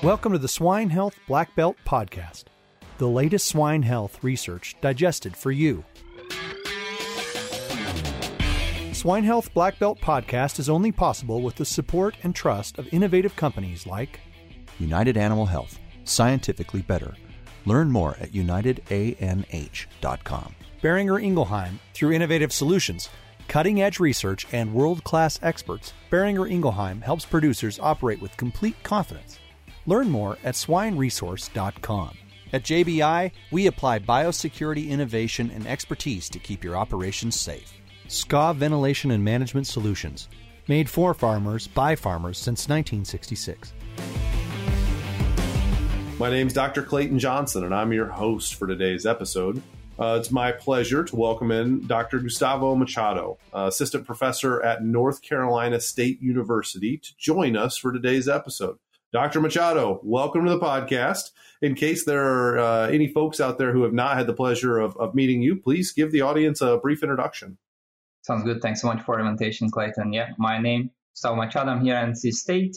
Welcome to the Swine Health Black Belt Podcast, the latest swine health research digested for you. Swine Health Black Belt Podcast is only possible with the support and trust of innovative companies like United Animal Health, scientifically better. Learn more at unitedanh.com. Boehringer Ingelheim through innovative solutions, cutting edge research, and world class experts. Boehringer Ingelheim helps producers operate with complete confidence. Learn more at swineresource.com. At JBI, we apply biosecurity innovation and expertise to keep your operations safe. SCA Ventilation and Management Solutions, made for farmers by farmers since 1966. My name is Dr. Clayton Johnson, and I'm your host for today's episode. Uh, it's my pleasure to welcome in Dr. Gustavo Machado, uh, assistant professor at North Carolina State University, to join us for today's episode. Dr. Machado, welcome to the podcast. In case there are uh, any folks out there who have not had the pleasure of, of meeting you, please give the audience a brief introduction. Sounds good. Thanks so much for the invitation, Clayton. Yeah, my name Gustavo Machado. I'm here at NC State.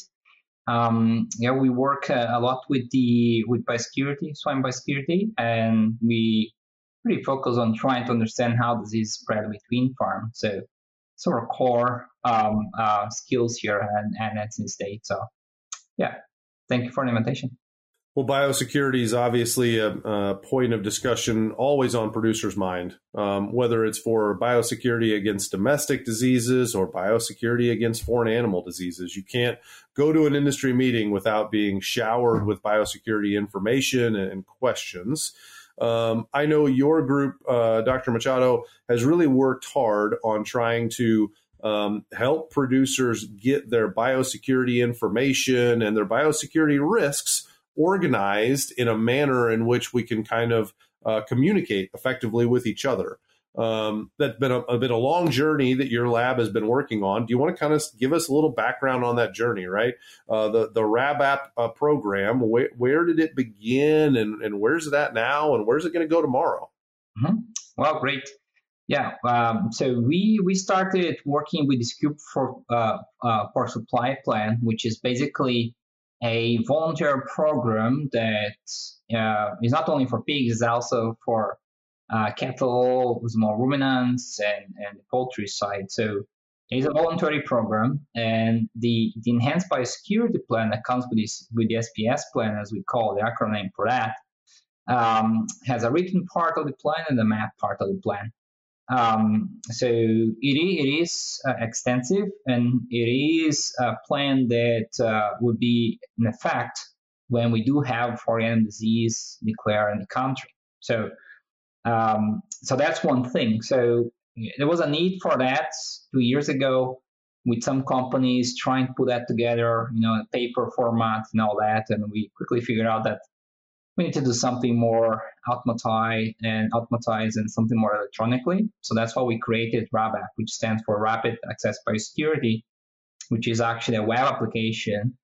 Um, yeah, we work uh, a lot with the with biosecurity, swine biosecurity, and we really focus on trying to understand how disease spread between farms. So, sort of core um, uh, skills here at, at NC State. So, yeah, thank you for the invitation. Well, biosecurity is obviously a, a, point of discussion always on producers' mind, um, whether it's for biosecurity against domestic diseases or biosecurity against foreign animal diseases. You can't go to an industry meeting without being showered with biosecurity information and questions. Um, I know your group, uh, Dr. Machado, has really worked hard on trying to um, help producers get their biosecurity information and their biosecurity risks organized in a manner in which we can kind of uh, communicate effectively with each other. Um, that's been a, been a long journey that your lab has been working on. Do you want to kind of give us a little background on that journey, right? Uh, the the RabApp uh, program, where, where did it begin, and, and where's it at now, and where's it going to go tomorrow? Mm-hmm. Well, great. Yeah, um, so we we started working with this group for uh, uh, for supply plan, which is basically a volunteer program that uh, is not only for pigs, it's also for uh, cattle, small ruminants, and, and the poultry side. So it's a voluntary program, and the, the enhanced biosecurity plan that comes with this with the SPS plan, as we call the acronym for that, um, has a written part of the plan and a map part of the plan. Um, so it, it is uh, extensive and it is a plan that uh, would be in effect when we do have foreign disease declared in the country. So, um, so that's one thing. So there was a need for that two years ago with some companies trying to put that together, you know, in paper format and all that. And we quickly figured out that we need to do something more automatized and automatized and something more electronically. So that's why we created RabApp, which stands for Rapid Access Biosecurity, which is actually a web application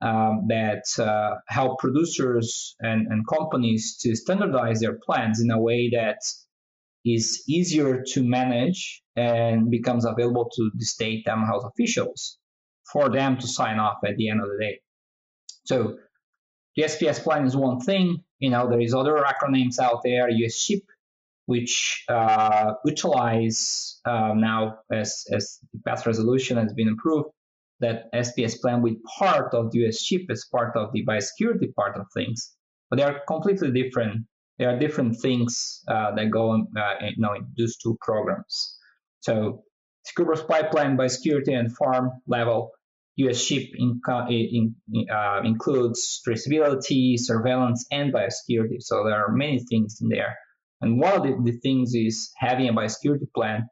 um, that uh, help producers and, and companies to standardize their plans in a way that is easier to manage and becomes available to the state and health officials for them to sign off at the end of the day. So the SPS plan is one thing. You know, there is other acronyms out there, US SHIP, which uh, utilize uh, now as, as the path resolution has been improved, that SPS plan with part of the US SHIP as part of the biosecurity part of things. But they are completely different. There are different things uh, that go in, uh, you know, in those two programs. So Secure pipeline biosecurity and farm level US SHIP in, uh, includes traceability, surveillance, and biosecurity. So there are many things in there. And one of the, the things is having a biosecurity plan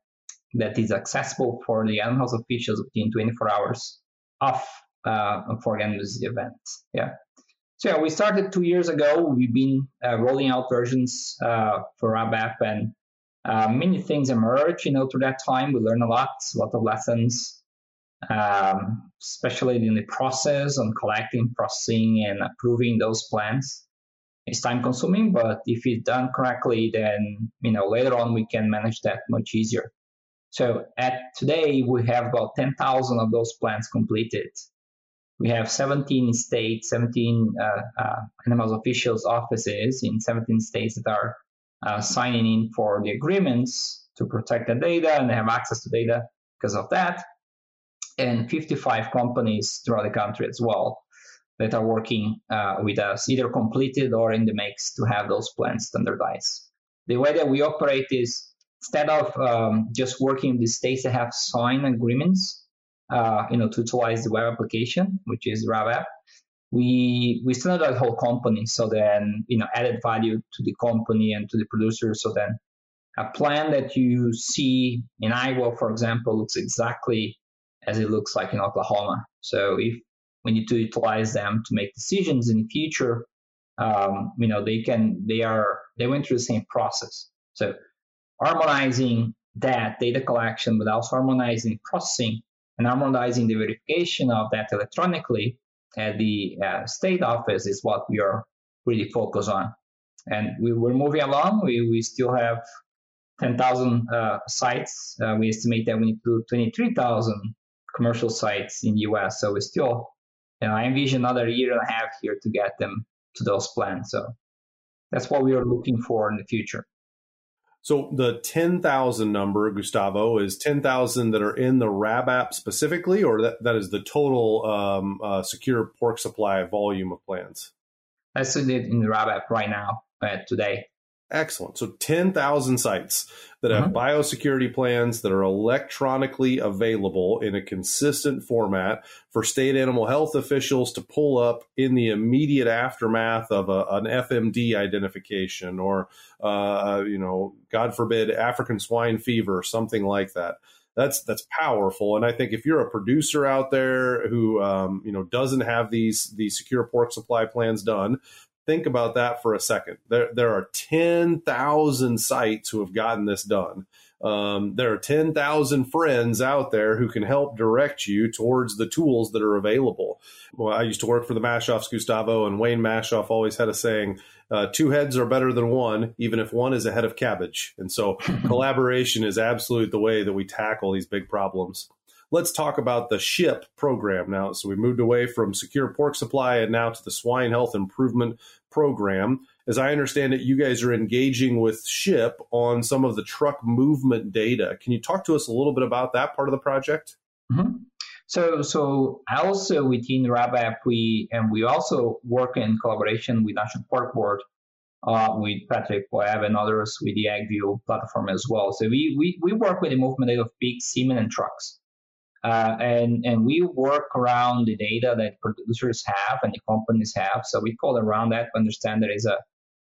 that is accessible for the animal health officials within 24 hours of uh, this event. Yeah. So yeah, we started two years ago. We've been uh, rolling out versions uh, for RabApp, and uh, many things emerge. You know, through that time, we learn a lot, a lot of lessons um, especially in the process on collecting, processing, and approving those plans. It's time consuming, but if it's done correctly, then you know later on we can manage that much easier. So at today we have about 10,000 of those plans completed, We have 17 states, 17 uh, uh, animals officials offices in 17 states that are uh, signing in for the agreements to protect the data and they have access to data because of that. And 55 companies throughout the country as well that are working uh, with us, either completed or in the mix to have those plans standardized. The way that we operate is instead of um, just working with the states that have signed agreements, uh, you know, to utilize the web application, which is RabApp, we we standardize whole company. So then, you know, added value to the company and to the producer. So then, a plan that you see in Iowa, for example, looks exactly as it looks like in Oklahoma. So if we need to utilize them to make decisions in the future, um, you know, they can they are they went through the same process. So harmonizing that data collection, but also harmonizing processing and harmonizing the verification of that electronically at the uh, state office is what we are really focused on. And we, we're moving along. We, we still have 10,000 uh, sites. Uh, we estimate that we need to do 23,000 commercial sites in the US. So we still, you know, I envision another year and a half here to get them to those plans. So that's what we are looking for in the future. So the 10,000 number, Gustavo, is 10,000 that are in the RAB app specifically, or that, that is the total um, uh, secure pork supply volume of plans? That's it in the RabApp right now, uh, today. Excellent. So 10,000 sites that have mm-hmm. biosecurity plans that are electronically available in a consistent format for state animal health officials to pull up in the immediate aftermath of a, an FMD identification or, uh, you know, God forbid, African swine fever, something like that that's that's powerful. And I think if you're a producer out there who um, you know doesn't have these these secure pork supply plans done, think about that for a second. There, there are 10,000 sites who have gotten this done. Um, there are 10,000 friends out there who can help direct you towards the tools that are available. Well, I used to work for the Maschhoffs, Gustavo, and Wayne Maschhoff always had a saying, uh, two heads are better than one, even if one is a head of cabbage. And so collaboration is absolutely the way that we tackle these big problems let's talk about the SHIP program now. So we moved away from secure pork supply and now to the swine health improvement program. As I understand it, you guys are engaging with SHIP on some of the truck movement data. Can you talk to us a little bit about that part of the project? Mm-hmm. So, so also within RabApp, we and we also work in collaboration with National Pork Board, uh, with Patrick Webb and others with the AgView platform as well. So we, we, we work with the movement of pigs, semen, and trucks. Uh, and and we work around the data that producers have and the companies have. So we call around that. We understand there is a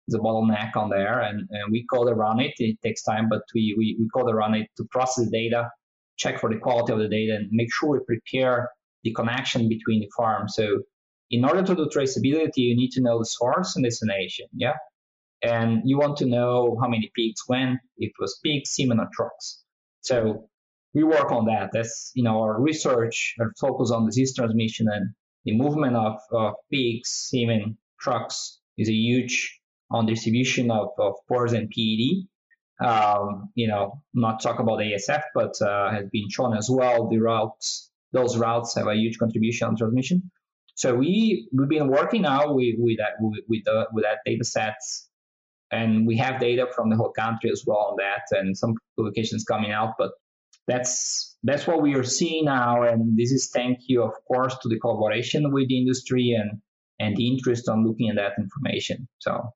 is a bottleneck on there, and, and we call around it. It takes time, but we, we we call around it to process the data, check for the quality of the data, and make sure we prepare the connection between the farms. So in order to do traceability, you need to know the source and destination. Yeah. And you want to know how many pigs went, if it was pigs, semen, or trucks. So we work on that. That's you know our research, our focus on disease transmission and the movement of, of pigs, semen, trucks is a huge on distribution of, of PRRS and PED. Um, you know, not talk about ASF, but uh, has been shown as well. The routes, those routes have a huge contribution on transmission. So we we've been working now with with that with with, the, with that data sets, and we have data from the whole country as well on that, and some publications coming out. But that's that's what we are seeing now, and this is thank you, of course, to the collaboration with the industry and and the interest on looking at that information. So.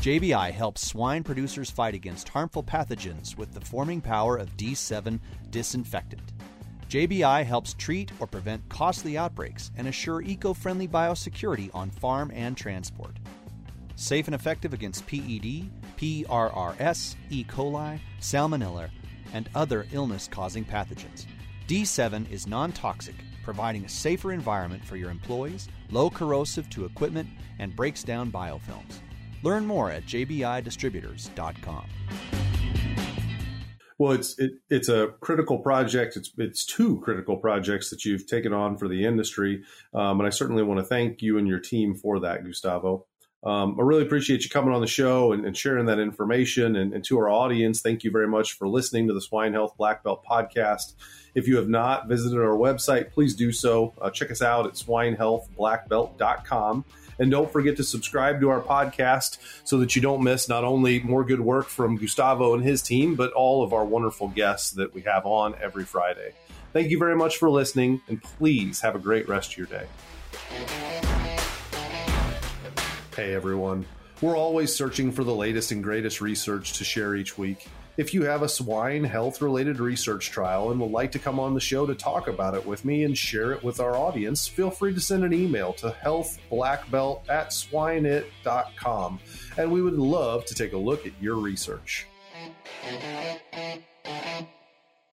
JBI helps swine producers fight against harmful pathogens with the forming power of D7 disinfectant. JBI helps treat or prevent costly outbreaks and assure eco friendly biosecurity on farm and transport. Safe and effective against PED, PRRS, E. coli, Salmonella, and other illness causing pathogens. D7 is non toxic, providing a safer environment for your employees, low corrosive to equipment, and breaks down biofilms. Learn more at jbidistributors.com. Well, it's it, it's a critical project. It's it's two critical projects that you've taken on for the industry, um, and I certainly want to thank you and your team for that, Gustavo. Um, I really appreciate you coming on the show and, and sharing that information. And, and, to our audience, thank you very much for listening to the Swine Health Black Belt podcast. If you have not visited our website, please do so. Uh, check us out at swinehealthblackbelt.com. And don't forget to subscribe to our podcast so that you don't miss not only more good work from Gustavo and his team, but all of our wonderful guests that we have on every Friday. Thank you very much for listening, and please have a great rest of your day. Hey everyone. We're always searching for the latest and greatest research to share each week. If you have a swine health related research trial and would like to come on the show to talk about it with me and share it with our audience, feel free to send an email to healthblackbelt at swineit.com and we would love to take a look at your research.